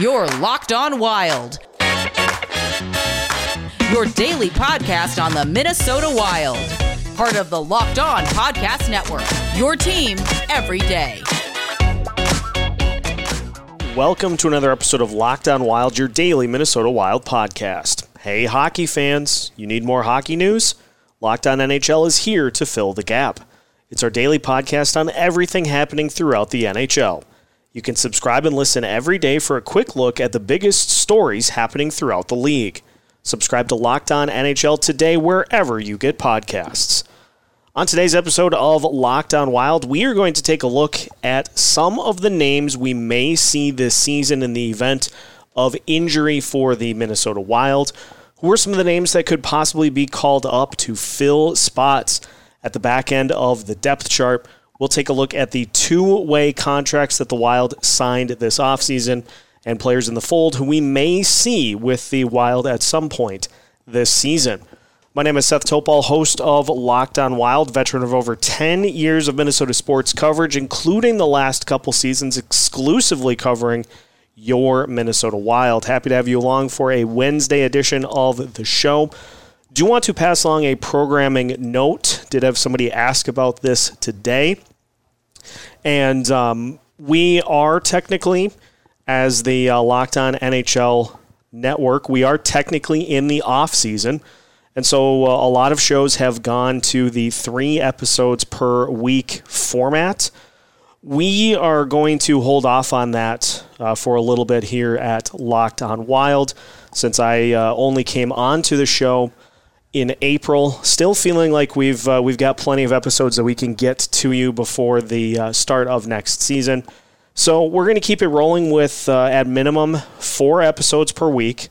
Your Locked On Wild. Your daily podcast on the Minnesota Wild. Part of the Locked On Podcast Network. Your team every day. Welcome to another episode of Locked On Wild, your daily Minnesota Wild podcast. Hey, hockey fans, you need more hockey news? Locked On NHL is here to fill the gap. It's our daily podcast on everything happening throughout the NHL. You can subscribe and listen every day for a quick look at the biggest stories happening throughout the league. Subscribe to Locked On NHL today wherever you get podcasts. On today's episode of Locked On Wild, we are going to take a look at some of the names we may see this season in the event of injury for the Minnesota Wild. Who are some of the names that could possibly be called up to fill spots at the back end of the depth chart? We'll take a look at the two way contracts that the Wild signed this offseason and players in the fold who we may see with the Wild at some point this season. My name is Seth Topal, host of Locked On Wild, veteran of over 10 years of Minnesota sports coverage, including the last couple seasons exclusively covering your Minnesota Wild. Happy to have you along for a Wednesday edition of the show. Do you want to pass along a programming note. Did have somebody ask about this today. And um, we are technically, as the uh, Locked On NHL network, we are technically in the off season. And so uh, a lot of shows have gone to the three episodes per week format. We are going to hold off on that uh, for a little bit here at Locked On Wild since I uh, only came on to the show in April. Still feeling like we've uh, we've got plenty of episodes that we can get to you before the uh, start of next season. So we're going to keep it rolling with uh, at minimum four episodes per week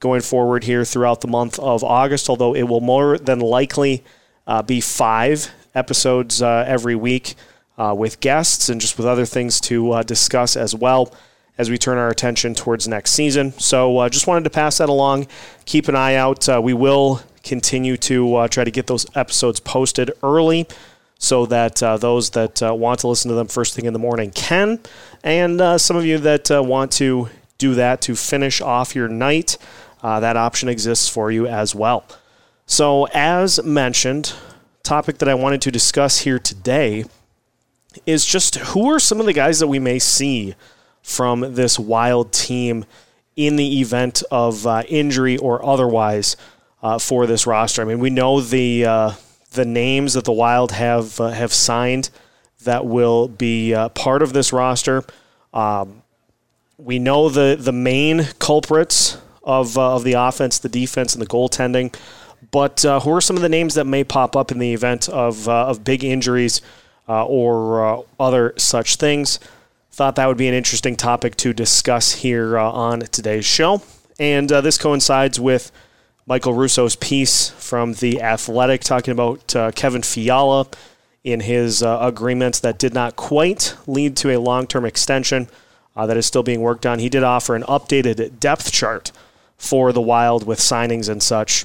going forward here throughout the month of August. Although it will more than likely uh, be five episodes uh, every week uh, with guests and just with other things to discuss as well as we turn our attention towards next season. So uh, just wanted to pass that along. Keep an eye out. Uh, we will continue to uh, try to get those episodes posted early so that uh, those that uh, want to listen to them first thing in the morning can. And uh, some of you that want to do that to finish off your night, that option exists for you as well. So, as mentioned, topic that I wanted to discuss here today is just who are some of the guys that we may see from this wild team in the event of uh, injury or otherwise uh, for this roster. I mean, we know the uh, the names that the Wild have uh, have signed that will be uh, part of this roster. Um, we know the the main culprits of uh, of the offense, the defense, and the goaltending. But who are some of the names that may pop up in the event of of big injuries or other such things? Thought that would be an interesting topic to discuss here uh, on today's show. And uh, this coincides with Michael Russo's piece from The Athletic talking about uh, Kevin Fiala in his uh, agreement that did not quite lead to a long term extension uh, that is still being worked on. He did offer an updated depth chart for the Wild with signings and such.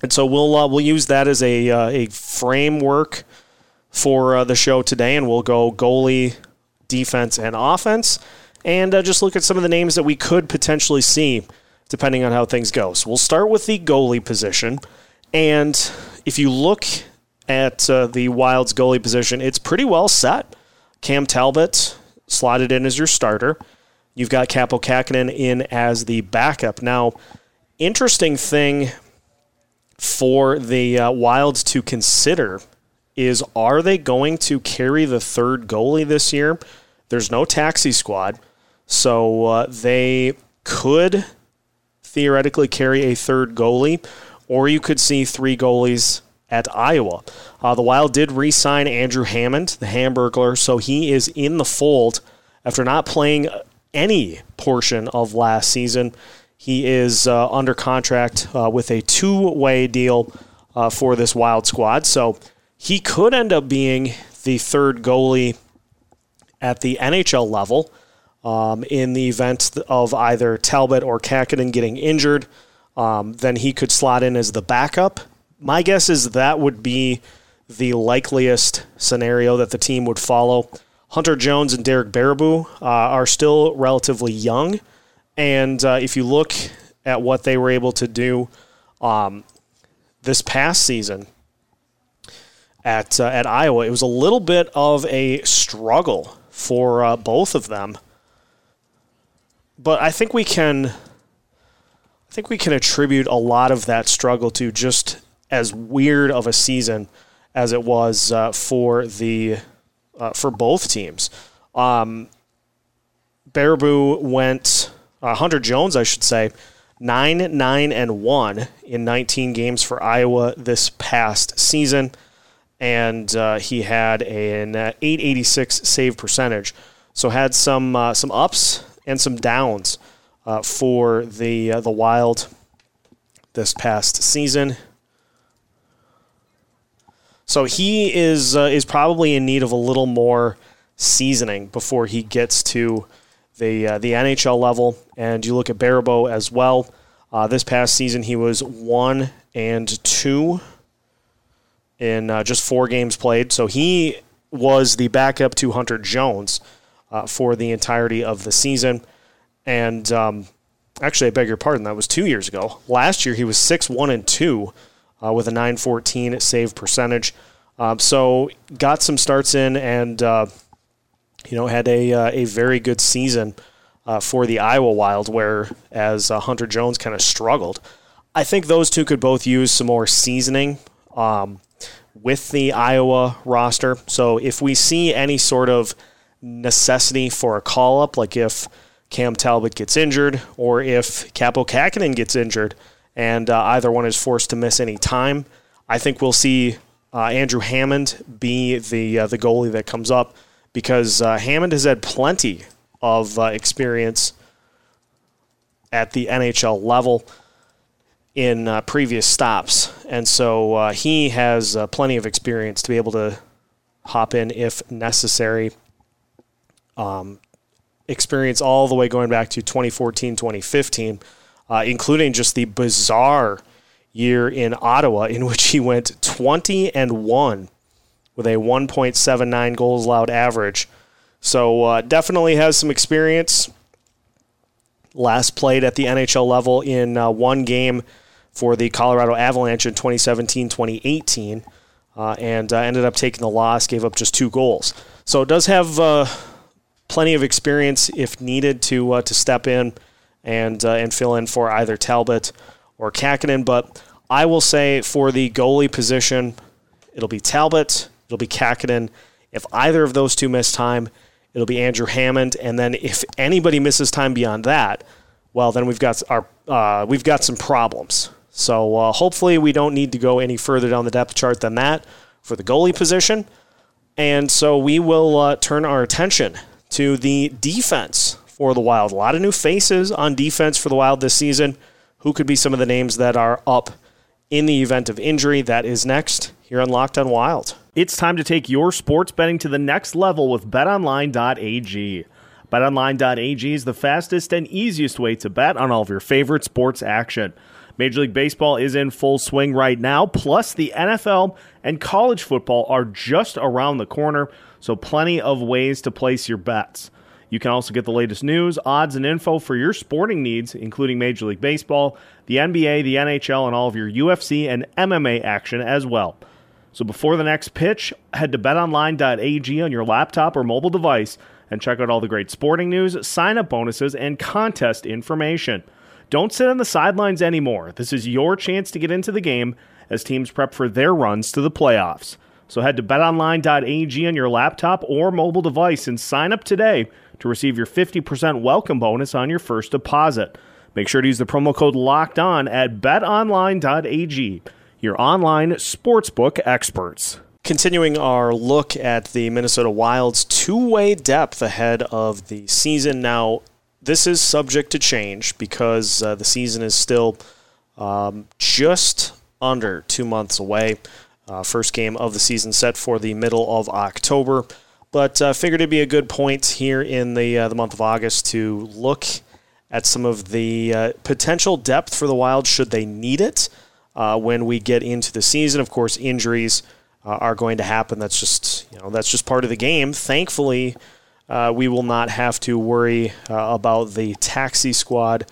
And so we'll uh, we'll use that as a a framework for the show today, and we'll go goalie, defense, and offense, and uh, just look at some of the names that we could potentially see depending on how things go. So we'll start with the goalie position. And if you look at uh, the Wild's goalie position, it's pretty well set. Cam Talbot slotted in as your starter. You've got Kaapo Kähkönen in as the backup. Now, interesting thing for the uh, Wilds to consider is are they going to carry the third goalie this year? There's no taxi squad, so uh, they could theoretically carry a third goalie, or you could see three goalies at Iowa. Uh, the Wild did re sign Andrew Hammond, the Hamburglar, so he is in the fold after not playing any portion of last season. He is uh, under contract uh, with a two way deal uh, for this Wild squad, so he could end up being the third goalie at the NHL level um, in the event of either Talbot or Kähkönen getting injured. Um, then he could slot in as the backup. My guess is that would be the likeliest scenario that the team would follow. Hunter Jones and Dereck Baribeau uh, are still relatively young, And uh, if you look at what they were able to do um, this past season at uh, at Iowa, it was a little bit of a struggle for uh, both of them. But I think we can, I think we can attribute a lot of that struggle to just as weird of a season as it was uh, for the uh, for both teams. Um, Baribeau went uh, Hunter Jones, I should say, nine nine and one in 19 games for Iowa this past season, and uh, he had an 886 save percentage. So had some uh, some ups and some downs uh, for the uh, the Wild this past season. So he is uh, is probably in need of a little more seasoning before he gets to the uh, the NHL level. And you look at Baribeau as well. Uh, this past season, he was one and two in uh, just four games played. So he was the backup to Hunter Jones uh, for the entirety of the season. And um, actually, I beg your pardon, that was two years ago. Last year, he was six one and two uh, with a 914 save percentage. Um, so got some starts in and uh, you know had a uh, a very good season uh, for the Iowa Wild, where as Hunter Jones kind of struggled. I think those two could both use some more seasoning um, with the Iowa roster. So if we see any sort of necessity for a call up, like if Cam Talbot gets injured or if Kaapo Kähkönen gets injured, and uh, either one is forced to miss any time. I think we'll see uh, Andrew Hammond be the uh, the goalie that comes up because uh, Hammond has had plenty of uh, experience at the NHL level in uh, previous stops, and so he has plenty of experience to be able to hop in if necessary. Um, experience all the way going back to 2014, 2015 uh, including just the bizarre year in Ottawa in which he went 20 and 1 with a 1.79 goals allowed average. So uh, definitely has some experience. Last played at the NHL level in uh, one game for the Colorado Avalanche in 2017 2018, uh, and uh, ended up taking the loss, gave up just two goals. So it does have uh, plenty of experience if needed to uh, to step in and uh, and fill in for either Talbot or Kähkönen. But I will say for the goalie position, it'll be Talbot, it'll be Kähkönen. If either of those two miss time, it'll be Andrew Hammond. And then if anybody misses time beyond that, well, then we've got our uh, we've got some problems. So uh, hopefully we don't need to go any further down the depth chart than that for the goalie position. And so we will uh, turn our attention to the defense for the Wild. A lot of new faces on defense for the Wild this season. Who could be some of the names that are up in the event of injury? That is next here on Locked on Wild. It's time to take your sports betting to the next level with betonline.ag. BetOnline.ag is the fastest and easiest way to bet on all of your favorite sports action. Major League Baseball is in full swing right now, plus the NFL and college football are just around the corner, so plenty of ways to place your bets. You can also get the latest news, odds, and info for your sporting needs, including Major League Baseball, the NBA, the NHL, and all of your UFC and MMA action as well. So before the next pitch, head to betonline.ag on your laptop or mobile device and check out all the great sporting news, sign up bonuses, and contest information. Don't sit on the sidelines anymore. This is your chance to get into the game as teams prep for their runs to the playoffs. So head to betonline.ag on your laptop or mobile device and sign up today to receive your 50% welcome bonus on your first deposit. Make sure to use the promo code LOCKED ON at betonline.ag, your online sportsbook experts. Continuing our look at the Minnesota Wild's two way depth ahead of the season. Now, this is subject to change because uh, the season is still um, just under two months away. Uh, first game of the season set for the middle of October. But uh, figured it'd be a good point here in the uh, the month of August to look at some of the uh, potential depth for the Wild should they need it uh, when we get into the season. Of course, injuries uh, are going to happen. That's just you know that's just part of the game. Thankfully, we will not have to worry about the taxi squad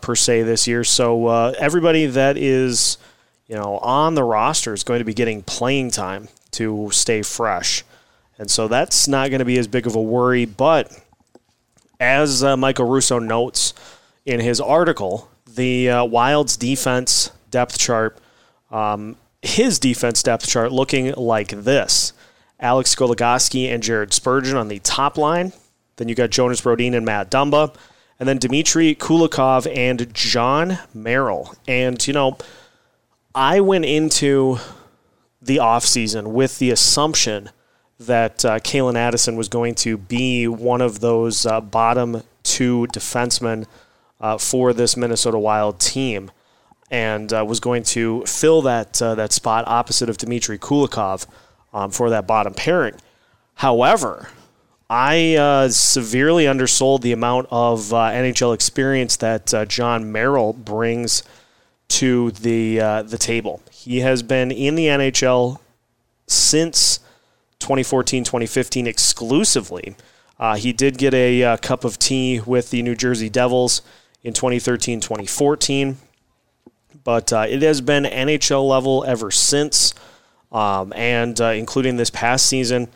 per se this year. So everybody that is you know on the roster is going to be getting playing time to stay fresh, and so that's not going to be as big of a worry. But as uh, Michael Russo notes in his article, the uh, Wild's defense depth chart, um, his defense depth chart looking like this. Alex Goligoski and Jared Spurgeon on the top line. Then you got Jonas Brodin and Matt Dumba. And then Dmitry Kulikov and Jon Merrill. And, you know, I went into the offseason with the assumption that uh, Calen Addison was going to be one of those uh, bottom two defensemen uh, for this Minnesota Wild team and uh, was going to fill that, uh, that spot opposite of Dmitry Kulikov um, for that bottom pairing. However, I uh, severely undersold the amount of uh, NHL experience that Jon Merrill brings to the uh, the table. He has been in the NHL since 2014-2015 exclusively. Uh, he did get a uh, cup of tea with the New Jersey Devils in 2013-2014, but it has been NHL level ever since um, and uh, including this past season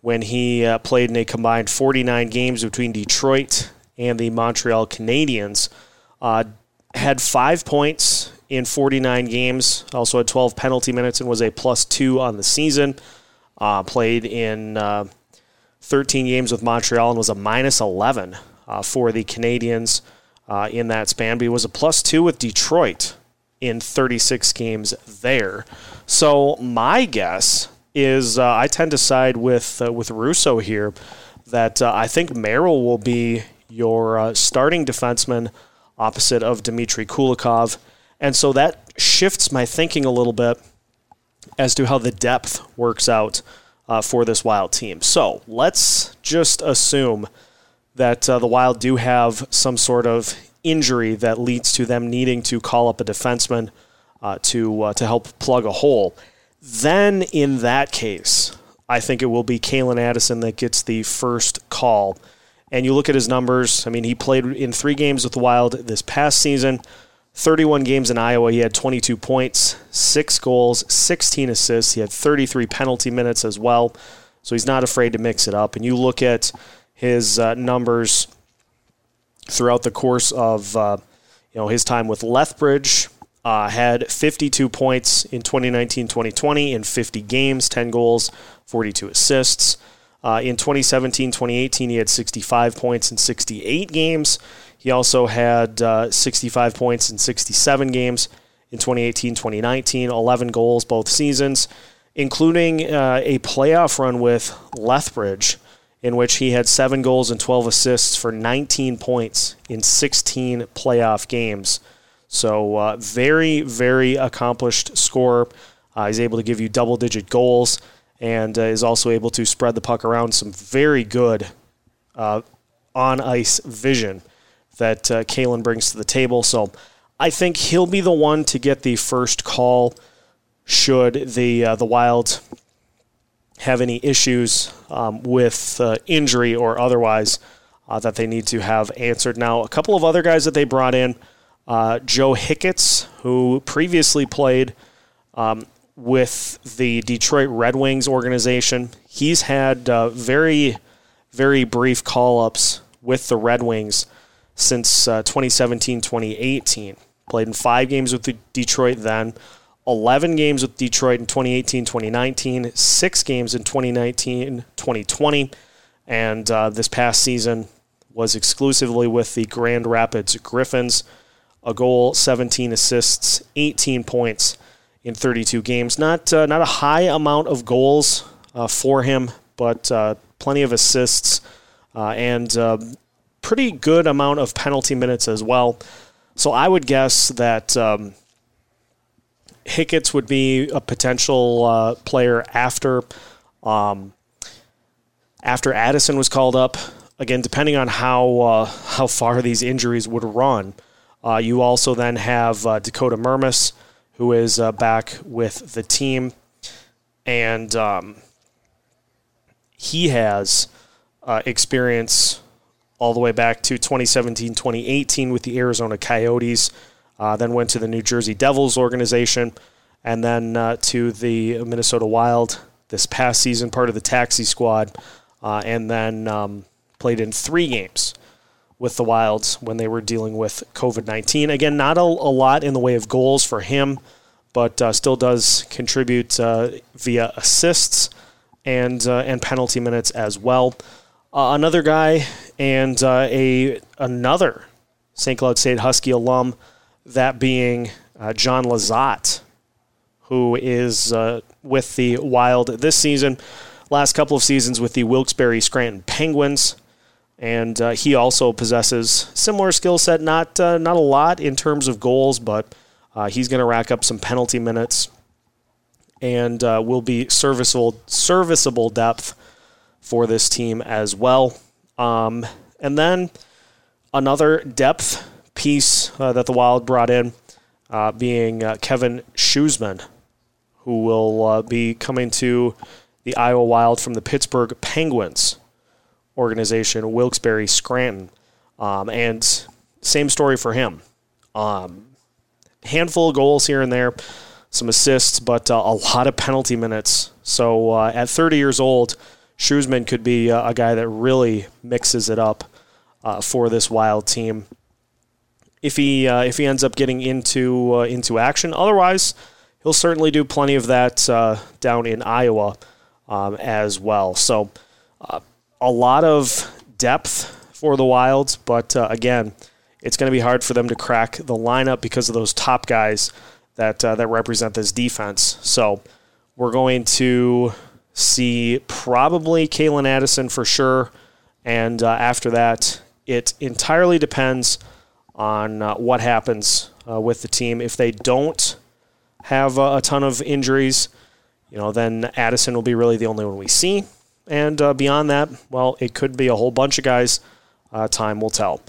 when he uh, played in a combined 49 games between Detroit and the Montreal Canadiens. Uh, had five points in 49 games, also had 12 penalty minutes, and was a plus two on the season. Uh, played in uh, 13 games with Montreal and was a minus 11 uh, for the Canadiens in that span, but he was a plus two with Detroit in 36 games there. So my guess is uh, I tend to side with uh, with Russo here that uh, I think Merrill will be your uh, starting defenseman opposite of Dmitry Kulikov, and so that shifts my thinking a little bit as to how the depth works out uh, for this Wild team. So let's just assume that uh, the Wild do have some sort of injury that leads to them needing to call up a defenseman uh, to uh, to help plug a hole. Then in that case, I think it will be Calen Addison that gets the first call. And you look at his numbers. I mean, he played in three games with the Wild this past season. 31 games in Iowa. He had 22 points, six goals, 16 assists. He had 33 penalty minutes as well. So he's not afraid to mix it up. And you look at his uh, numbers throughout the course of uh, you know his time with Lethbridge. Uh, had 52 points in 2019-2020 in 50 games, 10 goals, 42 assists. Uh, in 2017-2018, he had 65 points in 68 games. He also had uh, 65 points in 67 games in 2018-2019, 11 goals both seasons, including uh, a playoff run with Lethbridge in which he had seven goals and 12 assists for 19 points in 16 playoff games. So, uh, very, very accomplished scorer. Uh, he's able to give you double digit goals and uh, is also able to spread the puck around. Some very good uh, on ice vision that uh, Calen brings to the table. So, I think he'll be the one to get the first call should the uh, the Wild have any issues um, with uh, injury or otherwise uh, that they need to have answered. Now, a couple of other guys that they brought in uh, Joe Hicketts, who previously played um, with the Detroit Red Wings organization. He's had uh, very, very brief call ups with the Red Wings since 2017 uh, 2018. Played in five games with the Detroit then. 11 games with Detroit in 2018 2019, six games in 2019 2020, and uh, this past season was exclusively with the Grand Rapids Griffins. A goal, 17 assists, 18 points in 32 games. Not, uh, not a high amount of goals uh, for him, but uh, plenty of assists uh, and uh, pretty good amount of penalty minutes as well. So I would guess that. Um, Hicketts would be a potential uh, player after um, after Addison was called up. Again, depending on how how far these injuries would run, you also then have Dakota Mermis, who is uh, back with the team, and um, he has uh, experience all the way back to 2017 2018 with the Arizona Coyotes, uh, then went to the New Jersey Devils organization, and then uh, to the Minnesota Wild this past season, part of the taxi squad, uh, and then um, played in three games with the Wilds when they were dealing with COVID 19. Again, not a, a, lot in the way of goals for him, but uh, still does contribute uh, via assists and, uh, and penalty minutes as well. Uh, another guy and uh, a another St. Cloud State Husky alum, that being uh, Jon Lizotte, who is with the Wild this season. Last couple of seasons with the Wilkes-Barre Scranton Penguins, and uh, he also possesses similar skill set. Not uh, not a lot in terms of goals, but uh, he's going to rack up some penalty minutes, and uh, will be serviceable serviceable depth for this team as well. Um, and then another depth piece uh, that the Wild brought in, uh, being Kevin Czuczman, who will be coming to the Iowa Wild from the Pittsburgh Penguins organization, Wilkes-Barre Scranton. Um, and same story for him. Um, handful of goals here and there, some assists, but uh, a lot of penalty minutes. So uh, at 30 years old, Czuczman could be uh, a guy that really mixes it up uh, for this Wild team. If he uh, if he ends up getting into uh, into action, otherwise he'll certainly do plenty of that down in Iowa um, as well. So, a lot of depth for the Wilds, but uh, again, it's going to be hard for them to crack the lineup because of those top guys that uh, that represent this defense. So, we're going to see probably Calen Addison for sure, and uh, after that, it entirely depends on uh, what happens with the team. If they don't have a, a ton of injuries, you know, then Addison will be really the only one we see. And uh, beyond that, well, it could be a whole bunch of guys. Uh, time will tell.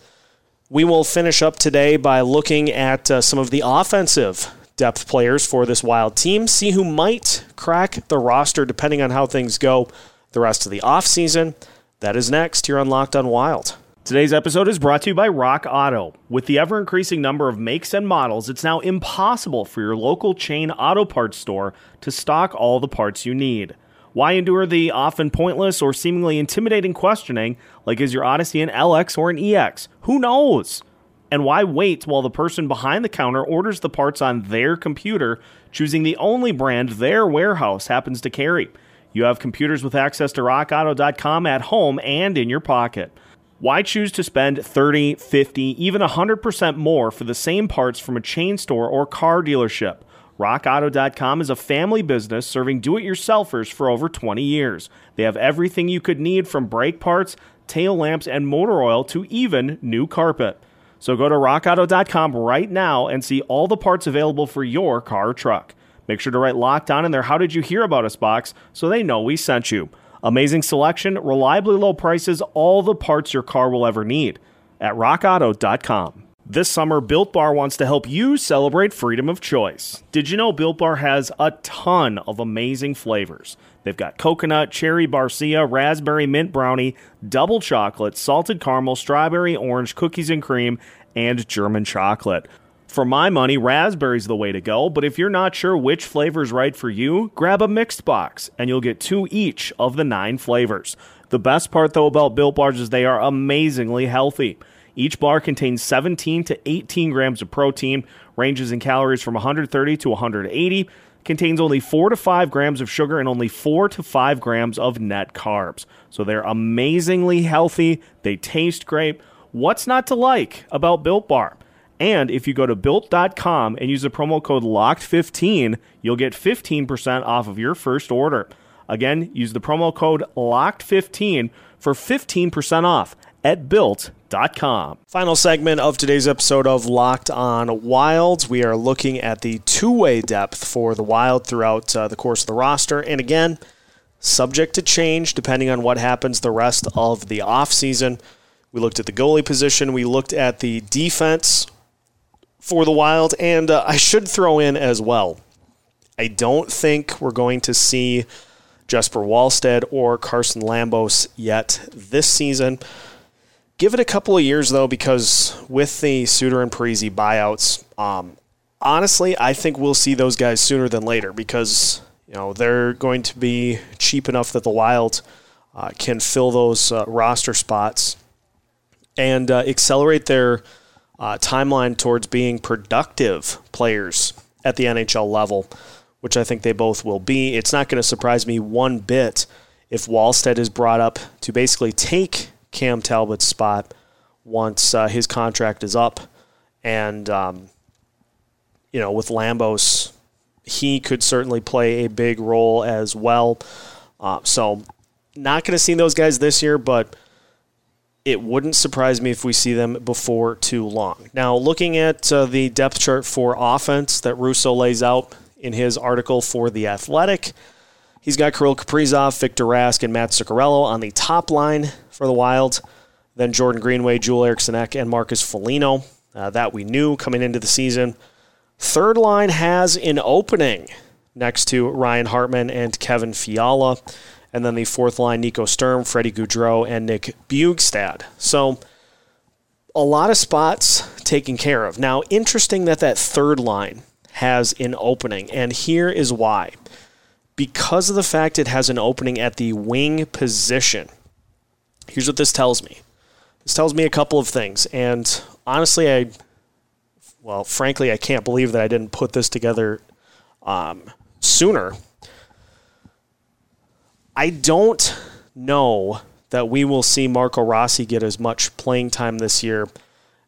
We will finish up today by looking at uh, some of the offensive depth players for this wild team, see who might crack the roster depending on how things go the rest of the offseason. That is next here on Locked on Wild. Today's episode is brought to you by Rock Auto. With the ever increasing number of makes and models, it's now impossible for your local chain auto parts store to stock all the parts you need. Why endure the often pointless or seemingly intimidating questioning like is your Odyssey an LX or an EX? Who knows? And why wait while the person behind the counter orders the parts on their computer, choosing the only brand their warehouse happens to carry? You have computers with access to rockauto.com at home and in your pocket. Why choose to spend 30, 50, even 100% more for the same parts from a chain store or car dealership? RockAuto.com is a family business serving do it yourselfers for over 20 years. They have everything you could need from brake parts, tail lamps, and motor oil to even new carpet. So go to rockauto.com right now and see all the parts available for your car or truck. Make sure to write locked on in their How Did You Hear About Us box so they know we sent you. Amazing selection, reliably low prices, all the parts your car will ever need at rockauto.com. This summer, Built Bar wants to help you celebrate freedom of choice. Did you know Built Bar has a ton of amazing flavors? They've got coconut, cherry barcia, raspberry mint brownie, double chocolate, salted caramel, strawberry orange, cookies and cream, and German chocolate. For my money, raspberry's the way to go, but if you're not sure which flavor's right for you, grab a mixed box and you'll get two each of the nine flavors. The best part though about Built Bars is they are amazingly healthy. Each bar contains 17 to 18 grams of protein, ranges in calories from 130 to 180, contains only 4 to 5 grams of sugar and only 4 to 5 grams of net carbs. So they're amazingly healthy, they taste great. What's not to like about Built Bar? And if you go to built.com and use the promo code LOCKED15, you'll get 15% off of your first order. Again, use the promo code LOCKED15 for 15% off at built.com. Final segment of today's episode of Locked on Wilds. We are looking at the two way depth for the Wild throughout uh, the course of the roster. And again, subject to change depending on what happens the rest of the offseason. We looked at the goalie position, we looked at the defense for the Wild. And uh, I should throw in as well, I don't think we're going to see Jesper Wallstedt or Carson Lambos yet this season. Give it a couple of years though, because with the Suter and Parise buyouts, um, honestly, I think we'll see those guys sooner than later because you know they're going to be cheap enough that the Wild uh, can fill those uh, roster spots and uh, accelerate their uh, timeline towards being productive players at the NHL level, which I think they both will be. It's not going to surprise me one bit if Wallstedt is brought up to basically take Cam Talbot's spot once uh, his contract is up. And, um, you know, with Lambos, he could certainly play a big role as well. Uh, so, not going to see those guys this year, but it wouldn't surprise me if we see them before too long. Now, looking at uh, the depth chart for offense that Russo lays out in his article for The Athletic, he's got Kirill Kaprizov, Victor Rask, and Matt Zuccarello on the top line for the Wild. Then Jordan Greenway, Joel Eriksson Ek, and Marcus Foligno. Uh, that we knew coming into the season. Third line has an opening next to Ryan Hartman and Kevin Fiala. And then the fourth line, Nico Sturm, Freddie Gaudreau, and Nick Bjugstad. So a lot of spots taken care of. Now, interesting that that third line has an opening, and here is why. Because of the fact it has an opening at the wing position, here's what this tells me. This tells me a couple of things, and honestly, I, well, frankly, I can't believe that I didn't put this together um, sooner I don't know that we will see Marco Rossi get as much playing time this year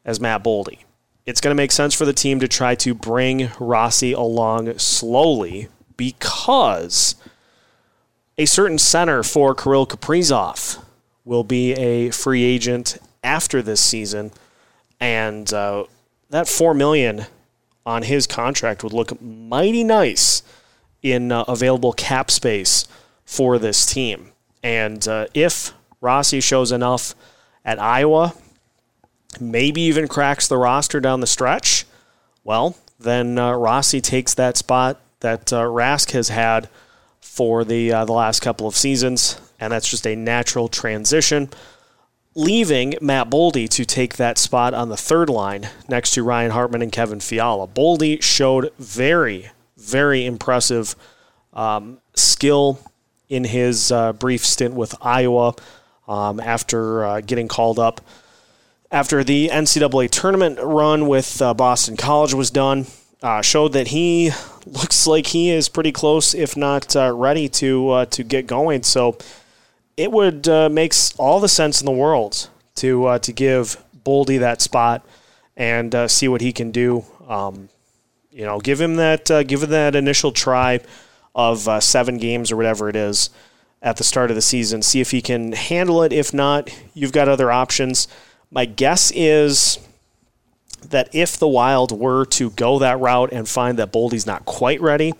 as Matt Boldy. It's going to make sense for the team to try to bring Rossi along slowly because a certain center for Kirill Kaprizov will be a free agent after this season, and uh, that four million on his contract would look mighty nice in uh, available cap space for this team. And uh, if Rossi shows enough at Iowa, maybe even cracks the roster down the stretch, well, then uh, Rossi takes that spot that uh, Rask has had for the uh, the last couple of seasons, and that's just a natural transition, leaving Matt Boldy to take that spot on the third line next to Ryan Hartman and Kevin Fiala. Boldy showed very, very impressive um, skill in his uh, brief stint with Iowa um, after uh, getting called up. After the NCAA tournament run with uh, Boston College was done, uh, showed that he looks like he is pretty close, if not uh, ready to uh, to get going. So it would makes all the sense in the world to to give Boldy that spot and see what he can do. Um, you know, give him that give him that initial try of uh, seven games or whatever it is at the start of the season. See if he can handle it. If not, you've got other options. My guess is that if the Wild were to go that route and find that Boldy's not quite ready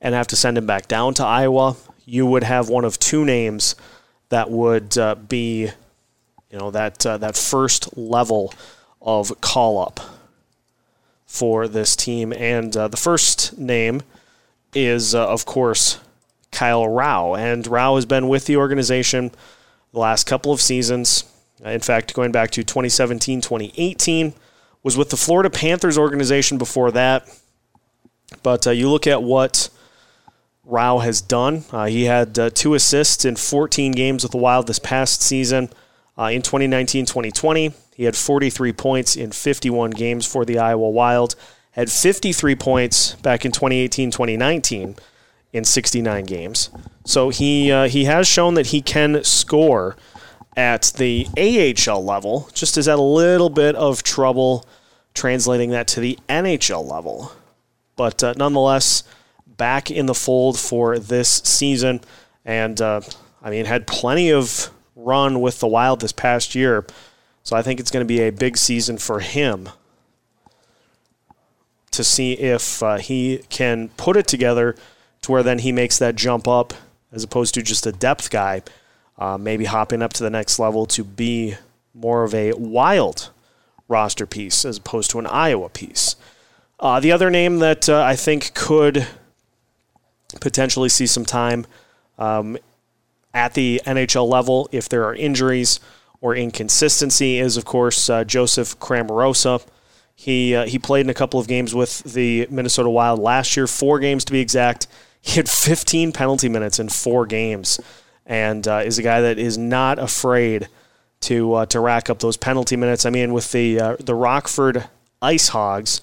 and have to send him back down to Iowa, you would have one of two names that would uh, be, you know, that uh, that first level of call up for this team. And uh, the first name is, uh, of course, Kyle Rau. And Rau has been with the organization the last couple of seasons. In fact, going back to 2017, 2018, was with the Florida Panthers organization before that. But uh, you look at what Rau has done. Uh, he had uh, two assists in 14 games with the Wild this past season. Uh, in 2019 2020, he had 43 points in 51 games for the Iowa Wild had 53 points back in 2018 2019 in 69 games. So he, uh, he has shown that he can score at the AHL level, just has had a little bit of trouble translating that to the NHL level. But uh, nonetheless, back in the fold for this season. And uh, I mean, had plenty of run with the Wild this past year. So I think it's going to be a big season for him to see if uh, he can put it together to where then he makes that jump up as opposed to just a depth guy, uh, maybe hopping up to the next level to be more of a wild roster piece as opposed to an Iowa piece. Uh, the other name that uh, I think could potentially see some time um, at the NHL level if there are injuries or inconsistency is, of course, uh, Joseph Cramarossa. He, uh, he played in a couple of games with the Minnesota Wild last year, four games to be exact. He had 15 penalty minutes in four games and uh, is a guy that is not afraid to uh, to rack up those penalty minutes. I mean, with the uh, the Rockford Ice Hogs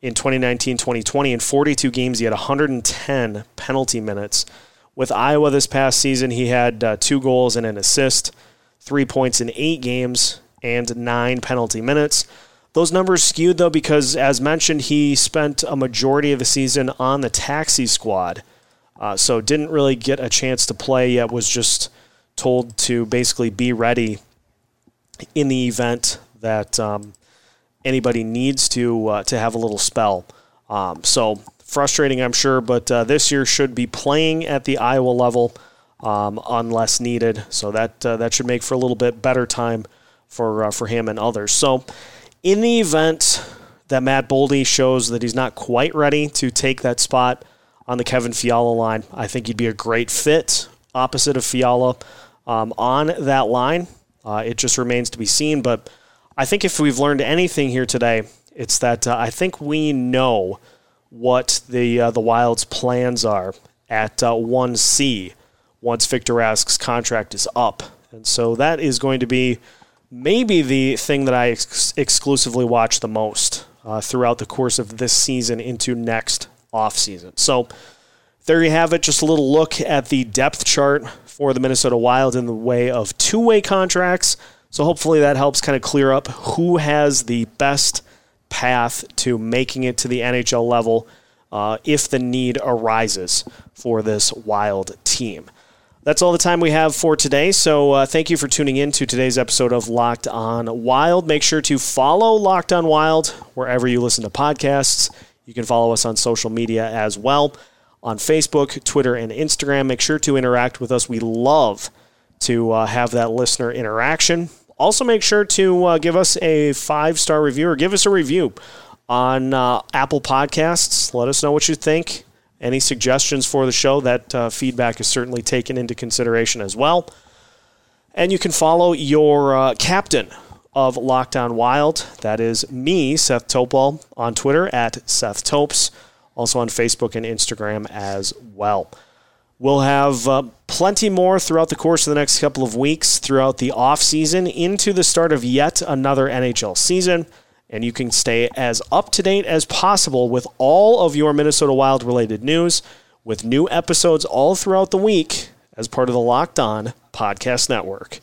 in 2019-2020 in 42 games, he had 110 penalty minutes. With Iowa this past season, he had uh, two goals and an assist, three points in eight games, and nine penalty minutes. Those numbers skewed though because, as mentioned, he spent a majority of the season on the taxi squad, uh, so didn't really get a chance to play yet. Was just told to basically be ready in the event that um, anybody needs to uh, to have a little spell. Um, so frustrating, I'm sure, but uh, this year should be playing at the Iowa level um, unless needed. So that uh, that should make for a little bit better time for uh, for him and others. So in the event that Matt Boldy shows that he's not quite ready to take that spot on the Kevin Fiala line, I think he'd be a great fit opposite of Fiala um, on that line. Uh, it just remains to be seen. But I think if we've learned anything here today, it's that uh, I think we know what the uh, the Wild's plans are at uh, 1C once Victor Rask's contract is up. And so that is going to be maybe the thing that I ex- exclusively watch the most uh, throughout the course of this season into next offseason. So there you have it. Just a little look at the depth chart for the Minnesota Wild in the way of two way contracts. So hopefully that helps kind of clear up who has the best path to making it to the NHL level uh, if the need arises for this Wild team. That's all the time we have for today. So uh, thank you for tuning in to today's episode of Locked On Wild. Make sure to follow Locked On Wild wherever you listen to podcasts. You can follow us on social media as well on Facebook, Twitter, and Instagram. Make sure to interact with us. We love to uh, have that listener interaction. Also, make sure to uh, give us a five star review or give us a review on uh, Apple Podcasts. Let us know what you think. Any suggestions for the show? That uh, feedback is certainly taken into consideration as well. And you can follow your uh, captain of Locked On Wild. That is me, Seth Topol, on Twitter at Seth Topes also on Facebook and Instagram as well. We'll have uh, plenty more throughout the course of the next couple of weeks, throughout the off season, into the start of yet another NHL season. And you can stay as up to date as possible with all of your Minnesota Wild related news with new episodes all throughout the week as part of the Locked On Podcast Network.